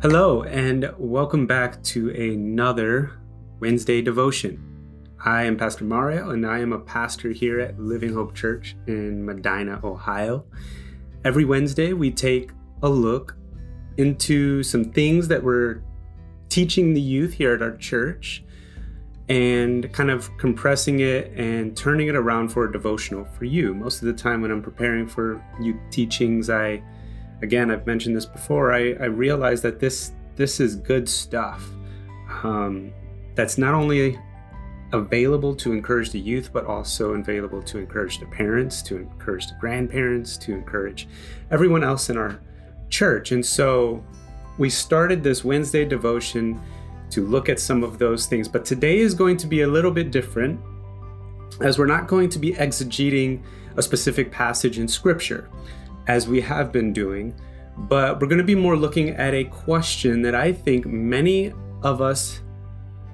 Hello, and welcome back to another Wednesday devotion. I am Pastor Mario, and I am a pastor here at Living Hope Church in Medina, Ohio. Every Wednesday, we take a look into some things that we're teaching the youth here at our church and kind of compressing it and turning it around for a devotional for you. Most of the time, when I'm preparing for youth teachings, I again, I've mentioned this before. I, I realize that this this is good stuff. Um, that's not only available to encourage the youth, but also available to encourage the parents, to encourage the grandparents, to encourage everyone else in our church. And so we started this Wednesday devotion to look at some of those things. But today is going to be a little bit different, as we're not going to be exegeting a specific passage in Scripture as we have been doing, but we're going to be more looking at a question that I think many of us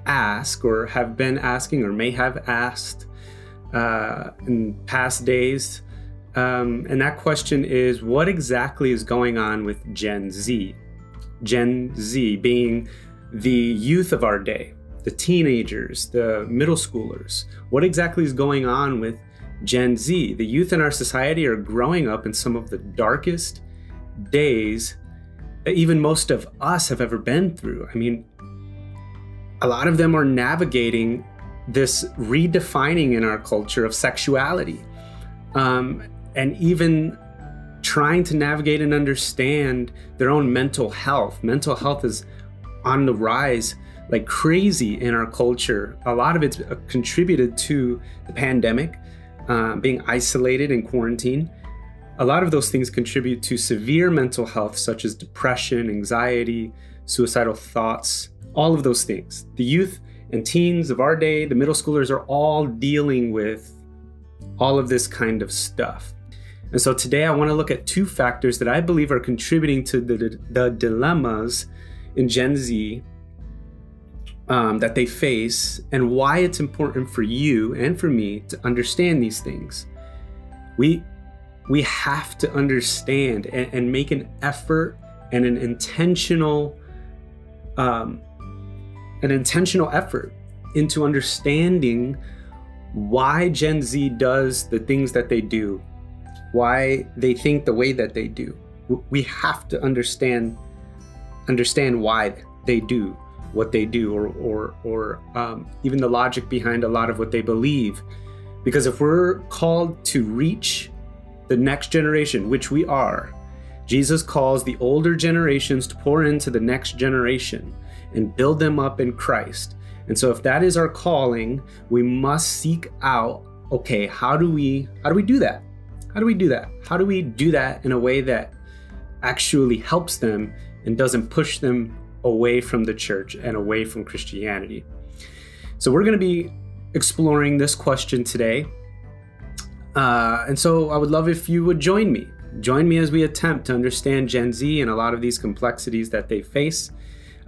ask or have been asking or may have asked uh, in past days. Um, and that question is what exactly is going on with Gen Z? Gen Z being the youth of our day, the teenagers, the middle schoolers. What exactly is going on with Gen Z. The youth in our society are growing up in some of the darkest days that even most of us have ever been through. I mean, a lot of them are navigating this redefining in our culture of sexuality um, and even trying to navigate and understand their own mental health. Mental health is on the rise like crazy in our culture. A lot of it's contributed to the pandemic uh, being isolated in quarantine. A lot of those things contribute to severe mental health, such as depression, anxiety, suicidal thoughts, all of those things. The youth and teens of our day, the middle schoolers, are all dealing with all of this kind of stuff. And so today I want to look at two factors that I believe are contributing to the, the dilemmas in Gen Z um, that they face and why it's important for you and for me to understand these things. We we have to understand and, and make an effort and an intentional um, an intentional effort into understanding why Gen Z does the things that they do, why they think the way that they do. We have to understand understand why they do what they do or or or um, even the logic behind a lot of what they believe. Because if we're called to reach the next generation which we are jesus calls the older generations to pour into the next generation and build them up in christ. And so if that is our calling we must seek out okay how do we how do we do that? How do we do that? How do we do that in a way that actually helps them and doesn't push them away from the church and away from Christianity. So, we're going to be exploring this question today. Uh, and so, I would love if you would join me. Join me as we attempt to understand Gen Z and a lot of these complexities that they face.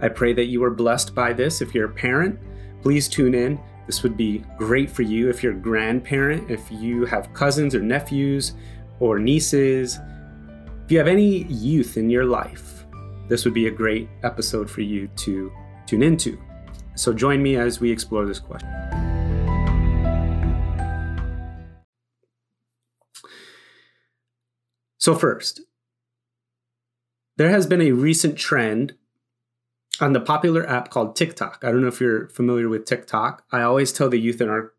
I pray that you are blessed by this. If you're a parent, please tune in. This would be great for you. If you're a grandparent, if you have cousins or nephews or nieces, if you have any youth in your life, this would be a great episode for you to tune into. So join me as we explore this question. So, first, there has been a recent trend on the popular app called TikTok. I don't know if you're familiar with TikTok. I always tell the youth in our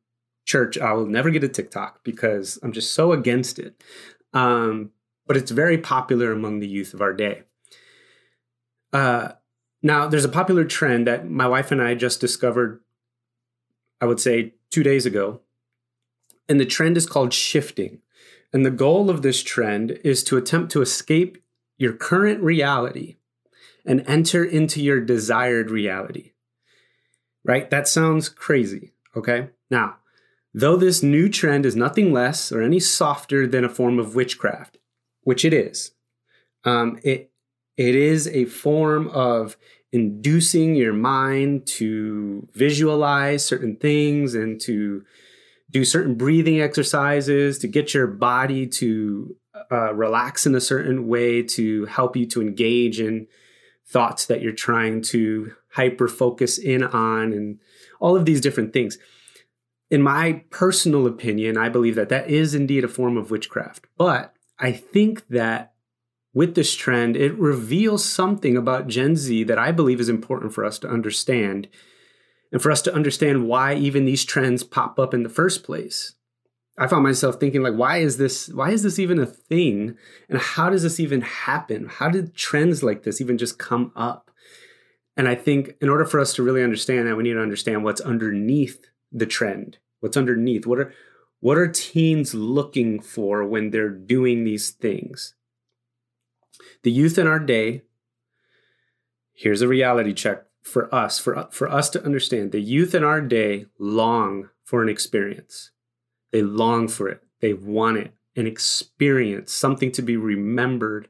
church I will never get a TikTok because I'm just so against it. Um, but it's very popular among the youth of our day. Uh, now, there's a popular trend that my wife and I just discovered, I would say two days ago. And the trend is called shifting. And the goal of this trend is to attempt to escape your current reality and enter into your desired reality. Right? That sounds crazy. Okay. Now, though this new trend is nothing less or any softer than a form of witchcraft, which it is, um, it it is a form of inducing your mind to visualize certain things and to do certain breathing exercises to get your body to uh, relax in a certain way to help you to engage in thoughts that you're trying to hyper focus in on and all of these different things. In my personal opinion i believe that that is indeed a form of witchcraft. But i think that with this trend it reveals something about gen z that i believe is important for us to understand and for us to understand why even these trends pop up in the first place I found myself thinking like, why is this? Why is this even a thing? And how does this even happen? How did trends like this even just come up? And I think in order for us to really understand that, we need to understand what's underneath the trend. What's underneath? What are what are teens looking for when they're doing these things? The youth in our day. Here's a reality check for us, for for us to understand. The youth in our day long for an experience they long for it. They want it, an experience, something to be remembered.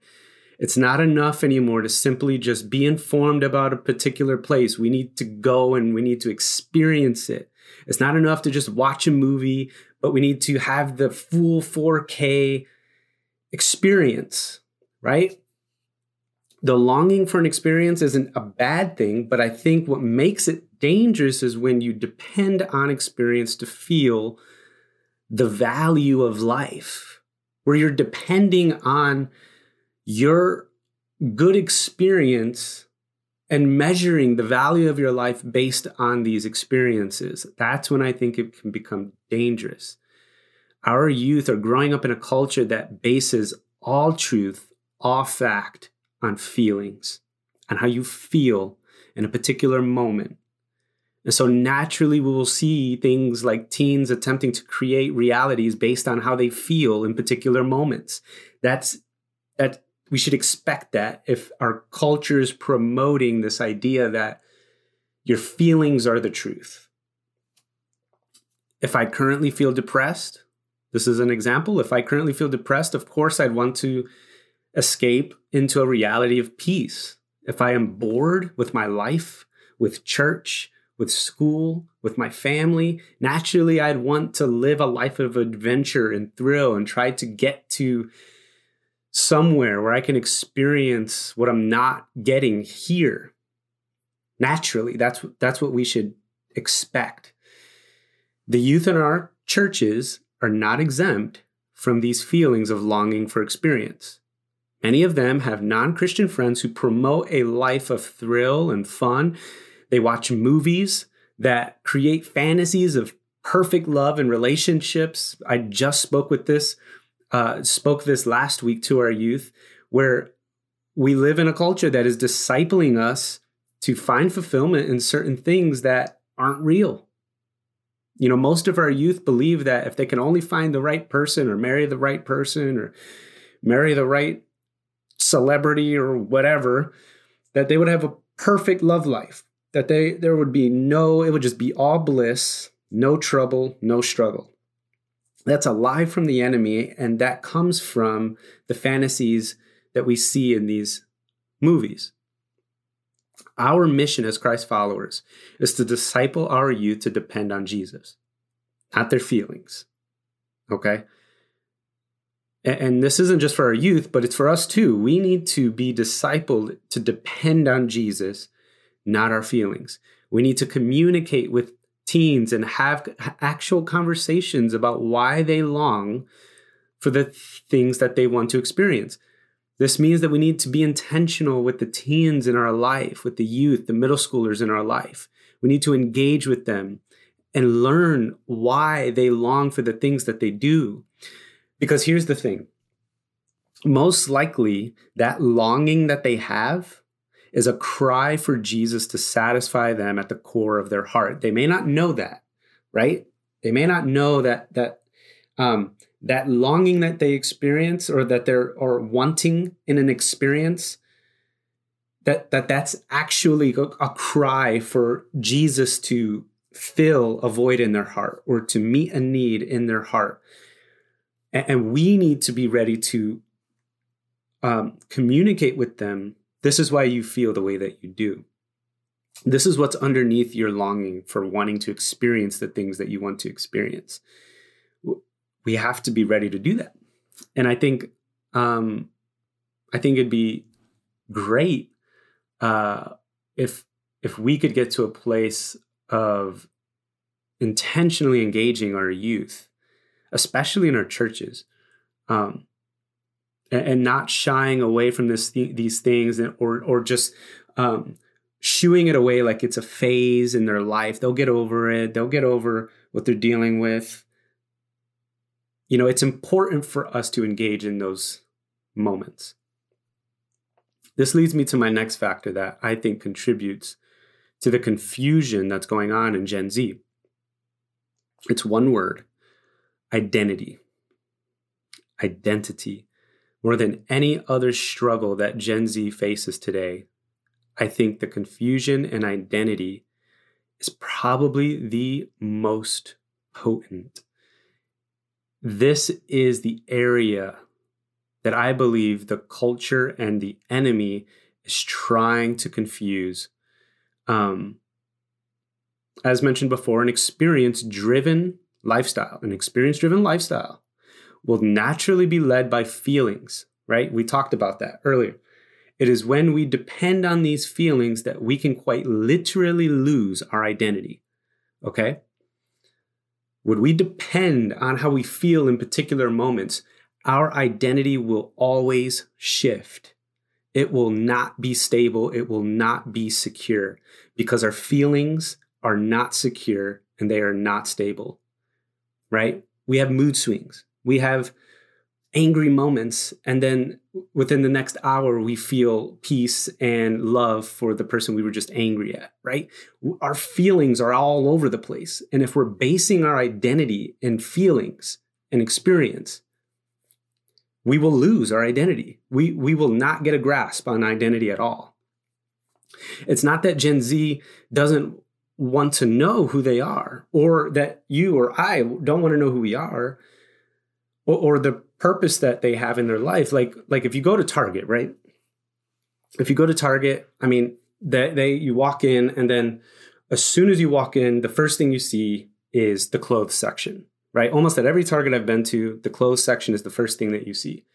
It's not enough anymore to simply just be informed about a particular place. We need to go and we need to experience it. It's not enough to just watch a movie, but we need to have the full 4K experience, right? The longing for an experience isn't a bad thing, but I think what makes it dangerous is when you depend on experience to feel the value of life, where you're depending on your good experience and measuring the value of your life based on these experiences. That's when I think it can become dangerous. Our youth are growing up in a culture that bases all truth, all fact on feelings, on how you feel in a particular moment. And so naturally, we will see things like teens attempting to create realities based on how they feel in particular moments. That's that we should expect that if our culture is promoting this idea that your feelings are the truth. If I currently feel depressed, this is an example. If I currently feel depressed, of course, I'd want to escape into a reality of peace. If I am bored with my life, with church, with school, with my family. Naturally, I'd want to live a life of adventure and thrill and try to get to somewhere where I can experience what I'm not getting here. Naturally, that's that's what we should expect. The youth in our churches are not exempt from these feelings of longing for experience. Many of them have non Christian friends who promote a life of thrill and fun they watch movies that create fantasies of perfect love and relationships. I just spoke with this, uh, spoke this last week to our youth, where we live in a culture that is discipling us to find fulfillment in certain things that aren't real. You know, most of our youth believe that if they can only find the right person or marry the right person or marry the right celebrity or whatever, that they would have a perfect love life that they there would be no it would just be all bliss no trouble no struggle. That's a lie from the enemy and that comes from the fantasies that we see in these movies. Our mission as christ followers is to disciple our youth to depend on jesus not their feelings okay and this isn't just for our youth but it's for us too we need to be discipled to depend on jesus not our feelings. We need to communicate with teens and have actual conversations about why they long for the things that they want to experience. This means that we need to be intentional with the teens in our life, with the youth, the middle schoolers in our life. We need to engage with them and learn why they long for the things that they do. Because here's the thing most likely, that longing that they have is a cry for Jesus to satisfy them at the core of their heart. They may not know that, right? They may not know that that um, that longing that they experience or that they're or wanting in an experience that that that's actually a, a cry for Jesus to fill a void in their heart or to meet a need in their heart. And, we need to be ready to um, communicate with them this is why you feel the way that you do. This is what's underneath your longing for wanting to experience the things that you want to experience. We have to be ready to do that. And I think um, I think it'd be great uh, if if we could get to a place of intentionally engaging our youth, especially in our churches, um, and, and, not shying away from this th- these things, and, or or just um, shooing it away like it's a phase in their life. They'll get over it. They'll get over what they're dealing with. You know, it's important for us to engage in those moments. This leads me to my next factor that I think contributes to the confusion that's going on in Gen Z. It's one word identity. Identity. More than any other struggle that Gen Z faces today, I think the confusion and identity is probably the most potent. This is the area that I believe the culture and the enemy is trying to confuse. Um, as mentioned before, an experience driven lifestyle, an experience driven lifestyle will naturally be led by feelings, right? We talked about that earlier. It is when we depend on these feelings that we can quite literally lose our identity. Okay? Would we depend on how we feel in particular moments, our identity will always shift. It will not be stable. It will not be secure because our feelings are not secure and they are not stable, right? We have mood swings. We have angry moments. And then within the next hour, we feel peace and love for the person we were just angry at, right? Our feelings are all over the place. And if we're basing our identity in feelings and experience, we will lose our identity. We, we will not get a grasp on identity at all. It's not that Gen Z doesn't want to know who they are, or that you or I don't want to know who we are, or, or the purpose that they have in their life. Like, like if you go to Target, right? If you go to Target, I mean, they, they you walk in, and then as soon as you walk in, the first thing you see is the clothes section right? Almost at every Target I've been to, the clothes section is the first thing that you see.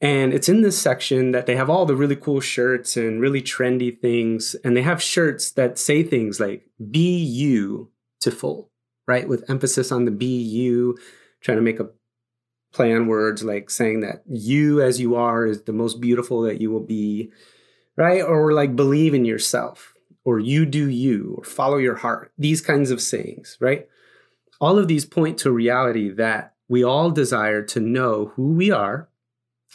And it's in this section that they have all the really cool shirts and really trendy things. And they have shirts that say things like be you to full, right? With emphasis on the be you, trying to make a play on words like saying that you as you are is the most beautiful that you will be, right? Or like believe in yourself, or you do you, or follow your heart. These kinds of sayings, right? all of these point to reality that we all desire to know who we are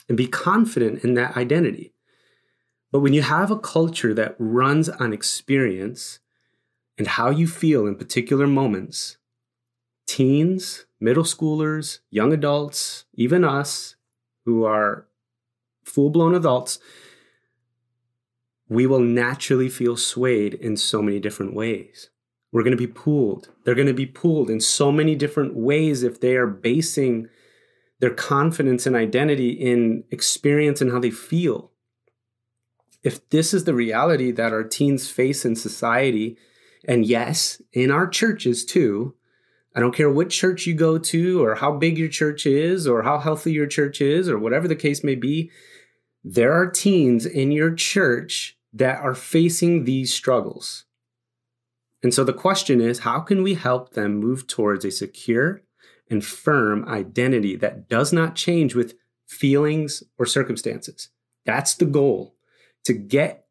and be confident in that identity. But when you have a culture that runs on experience and how you feel in particular moments, teens, middle schoolers, young adults, even us who are full blown adults, we will naturally feel swayed in so many different ways. We're going to be pulled. They're going to be pulled in so many different ways if they are basing their confidence and identity in experience and how they feel. If this is the reality that our teens face in society, and yes, in our churches too, I don't care what church you go to, or how big your church is, or how healthy your church is, or whatever the case may be, there are teens in your church that are facing these struggles. And so the question is how can we help them move towards a secure and firm identity that does not change with feelings or circumstances? That's the goal to get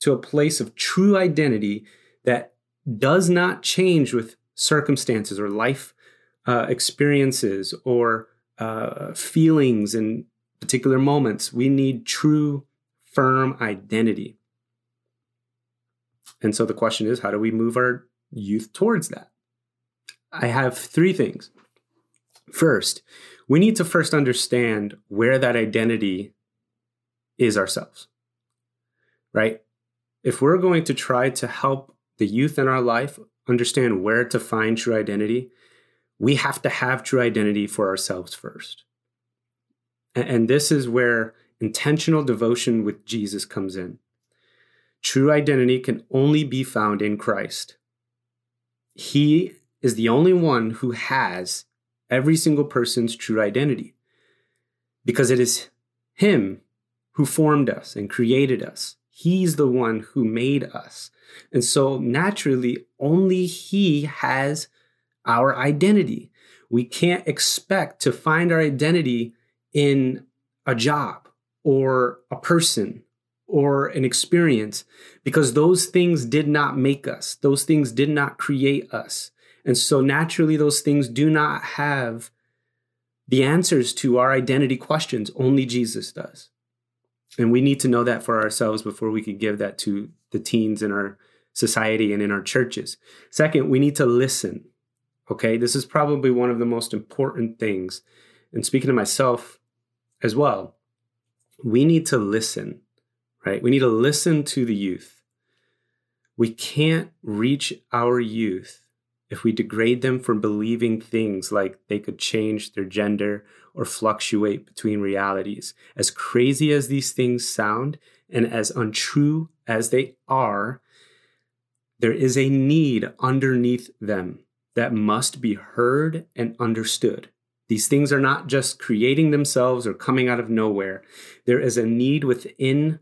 to a place of true identity that does not change with circumstances or life uh, experiences or uh, feelings in particular moments. We need true, firm identity. And so the question is, how do we move our youth towards that? I have three things. First, we need to first understand where that identity is ourselves, right? If we're going to try to help the youth in our life understand where to find true identity, we have to have true identity for ourselves first. And this is where intentional devotion with Jesus comes in. True identity can only be found in Christ. He is the only one who has every single person's true identity because it is Him who formed us and created us. He's the one who made us. And so naturally, only He has our identity. We can't expect to find our identity in a job or a person or an experience because those things did not make us. Those things did not create us. And so naturally, those things do not have the answers to our identity questions. Only Jesus does. And we need to know that for ourselves before we could give that to the teens in our society and in our churches. Second, we need to listen. Okay, this is probably one of the most important things. And speaking to myself as well, we need to listen, right? We need to listen to the youth. We can't reach our youth if we degrade them for believing things like they could change their gender or fluctuate between realities, as crazy as these things sound and as untrue as they are, there is a need underneath them that must be heard and understood. These things are not just creating themselves or coming out of nowhere. There is a need within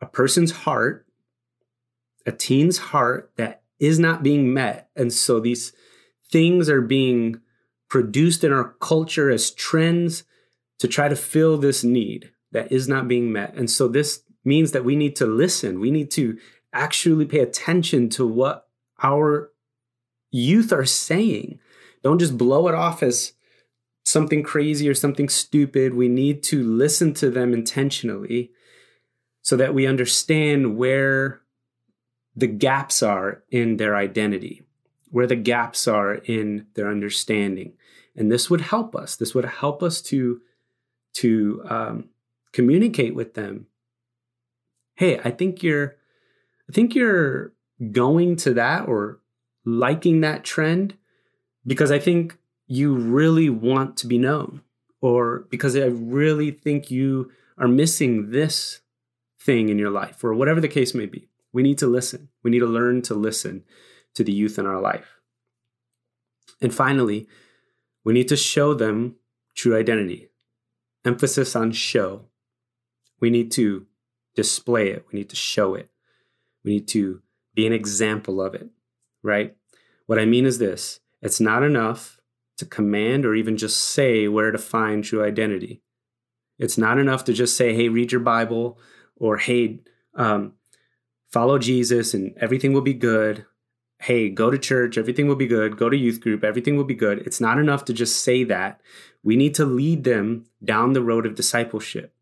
a person's heart, a teen's heart, that is not being met. And so these things are being produced in our culture as trends to try to fill this need that is not being met. And so this means that we need to listen. We need to actually pay attention to what our youth are saying. Don't just blow it off as something crazy or something stupid. We need to listen to them intentionally so that we understand where the gaps are in their identity, where the gaps are in their understanding. And this would help us. This would help us to, to um, communicate with them. Hey, I think you're, I think you're going to that or liking that trend because I think you really want to be known, or because I really think you are missing this thing in your life, or whatever the case may be. We need to listen. We need to learn to listen to the youth in our life. And finally, we need to show them true identity. Emphasis on show. We need to display it. We need to show it. We need to be an example of it, right? What I mean is this it's not enough to command or even just say where to find true identity. It's not enough to just say, hey, read your Bible, or hey, um, follow Jesus and everything will be good. Hey, go to church, everything will be good. Go to youth group, everything will be good. It's not enough to just say that. We need to lead them down the road of discipleship.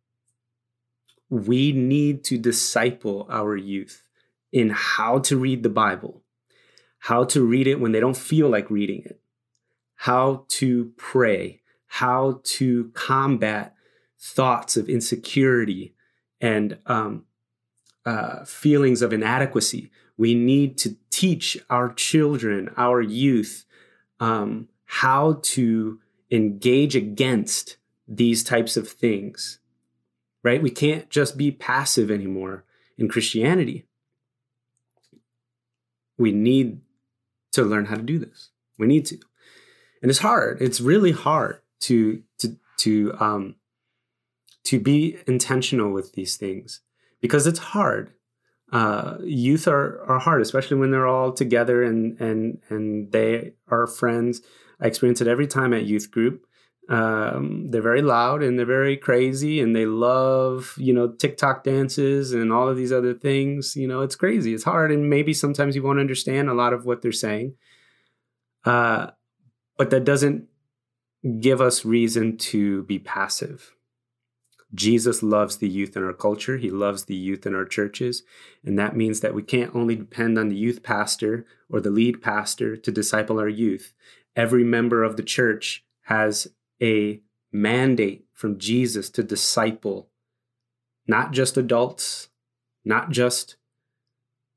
We need to disciple our youth in how to read the Bible, how to read it when they don't feel like reading it, how to pray, how to combat thoughts of insecurity and um, uh, feelings of inadequacy. We need to teach our children, our youth, um, how to engage against these types of things, right? We can't just be passive anymore in Christianity. We need to learn how to do this. We need to, and it's hard. It's really hard to to to um, to be intentional with these things because it's hard. Uh, youth are, are hard, especially when they're all together and and and they are friends. I experience it every time at youth group. Um, they're very loud and they're very crazy and they love you know TikTok dances and all of these other things. You know, it's crazy. It's hard, and maybe sometimes you won't understand a lot of what they're saying. Uh, but that doesn't give us reason to be passive Jesus loves the youth in our culture. He loves the youth in our churches. And that means that we can't only depend on the youth pastor or the lead pastor to disciple our youth. Every member of the church has a mandate from Jesus to disciple not just adults, not just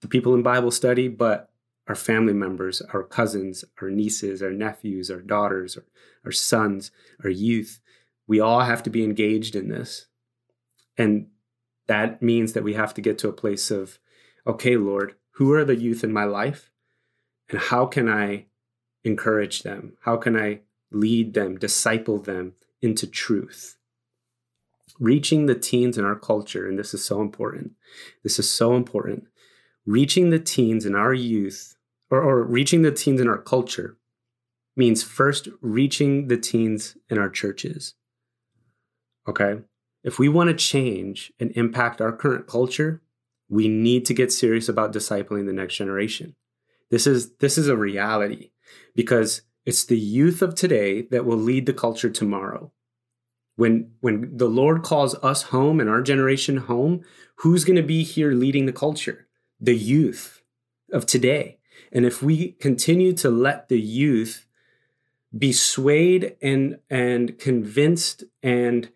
the people in Bible study, but our family members, our cousins, our nieces, our nephews, our daughters, our, our sons, our youth. We all have to be engaged in this. And that means that we have to get to a place of, okay, Lord, who are the youth in my life? And how can I encourage them? How can I lead them, disciple them into truth? reaching the teens in our culture, and this is so important. This is so important. Reaching the teens in our youth, or, or reaching the teens in our culture, means first reaching the teens in our churches. Okay? If we want to change and impact our current culture, we need to get serious about discipling the next generation. This is this is a reality because it's the youth of today that will lead the culture tomorrow. When when the Lord calls us home and our generation home, who's going to be here leading the culture? The youth of today. And if we continue to let the youth be swayed and and convinced and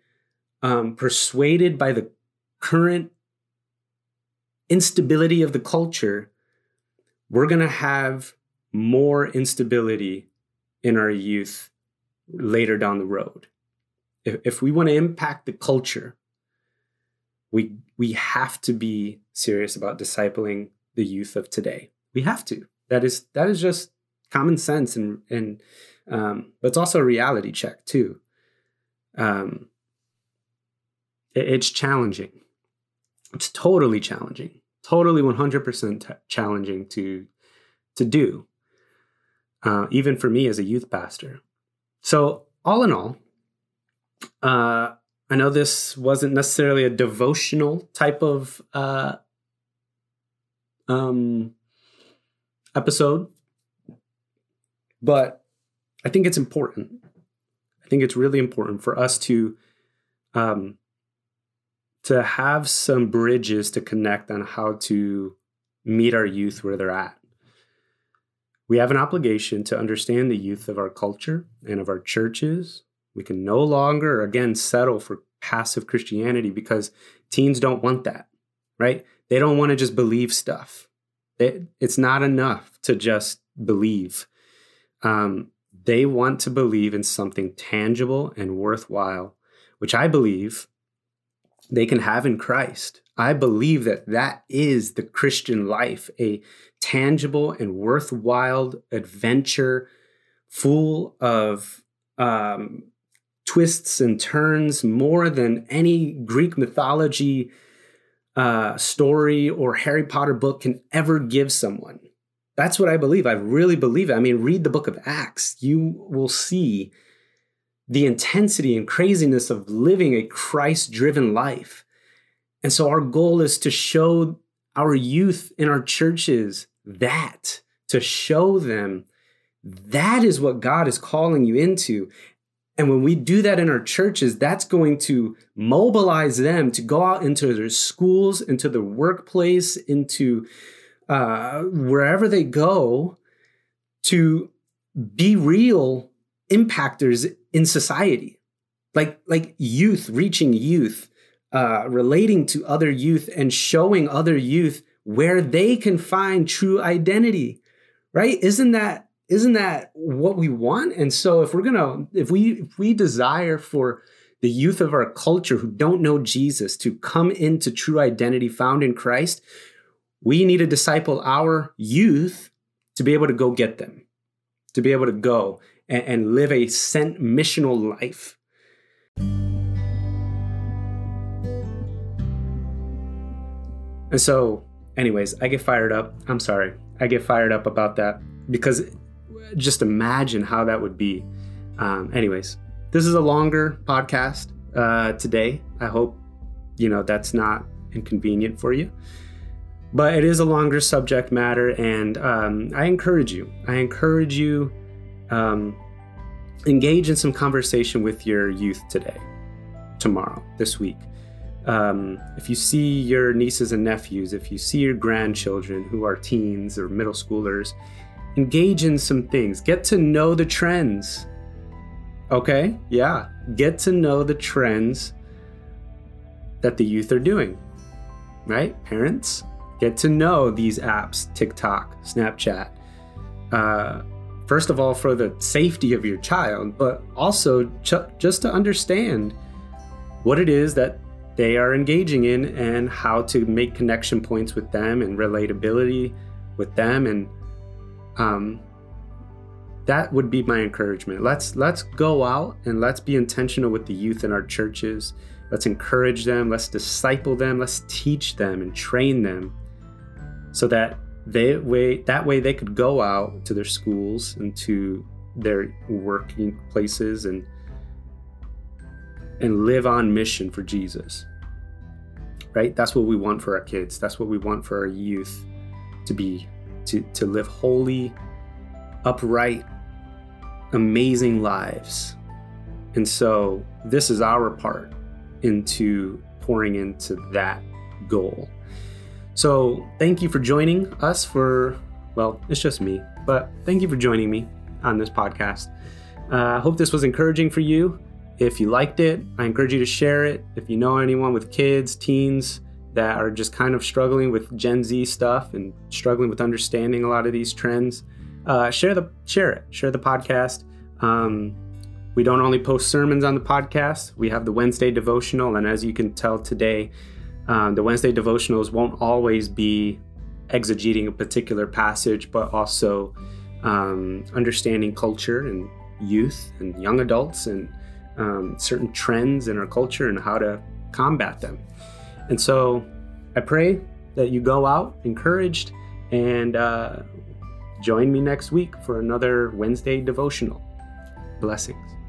um, persuaded by the current instability of the culture, we're going to have more instability in our youth later down the road. If, if we want to impact the culture, we we have to be serious about discipling the youth of today. We have to. That is that is just common sense and and um, but it's also a reality check too. Um, it's challenging. It's totally challenging. Totally 100% t- challenging to to do. Uh, even for me as a youth pastor. So all in all, uh, I know this wasn't necessarily a devotional type of uh, um, episode, but I think it's important. I think it's really important for us to um, to have some bridges to connect on how to meet our youth where they're at. We have an obligation to understand the youth of our culture and of our churches. We can no longer, again, settle for passive Christianity because teens don't want that, right? They don't want to just believe stuff. It, it's not enough to just believe. Um, they want to believe in something tangible and worthwhile, which I believe they can have in Christ. I believe that that is the Christian life, a tangible and worthwhile adventure full of um, twists and turns more than any Greek mythology uh, story or Harry Potter book can ever give someone. That's what I believe. I really believe it. I mean, read the book of Acts. You will see the intensity and craziness of living a Christ driven life. And so our goal is to show our youth in our churches that, to show them that is what God is calling you into. And when we do that in our churches, that's going to mobilize them to go out into their schools, into the workplace, into uh, wherever they go to be real impactors in society. Like like youth reaching youth uh, relating to other youth and showing other youth where they can find true identity right? Isn't that isn't that what we want? And so if we're gonna if we if we desire for the youth of our culture who don't know jesus to come into true identity found in christ we need to disciple our youth to be able to go get them, to be able to go and, and live a sent missional life. And so, anyways, I get fired up. I'm sorry. I get fired up about that because just imagine how that would be. Um, anyways, this is a longer podcast uh, today. I hope, you know, that's not inconvenient for you but it is a longer subject matter, and um, I encourage you. I encourage you um, engage in some conversation with your youth today, tomorrow, this week. Um, if you see your nieces and nephews, if you see your grandchildren who are teens or middle schoolers, engage in some things. Get to know the trends. Okay? Yeah. Get to know the trends that the youth are doing. Right? Parents, Get to know these apps, TikTok, Snapchat. Uh, first of all, for the safety of your child, but also ch- just to understand what it is that they are engaging in and how to make connection points with them and relatability with them and um, that would be my encouragement let's let's go out and let's be intentional with the youth in our churches Let's encourage them. Let's disciple them. Let's teach them and train them so that they way that way they could go out to their schools and to their working places and and live on mission for Jesus. Right? That's what we want for our kids. That's what we want for our youth to be to to live holy, upright, amazing lives. And so this is our part into pouring into that goal. So, thank you for joining us for, well, it's just me, but thank you for joining me on this podcast. I uh, hope this was encouraging for you. If you liked it, I encourage you to share it. If you know anyone with kids, teens that are just kind of struggling with Gen Z stuff and struggling with understanding a lot of these trends, uh, share the share it. Share the podcast. Um, we don't only post sermons on the podcast. We have the Wednesday devotional, and as you can tell today, um, the Wednesday devotionals won't always be exegeting a particular passage, but also um, understanding culture and youth and young adults and um, certain trends in our culture and how to combat them. And so I pray that you go out encouraged and uh, join me next week for another Wednesday devotional. Blessings.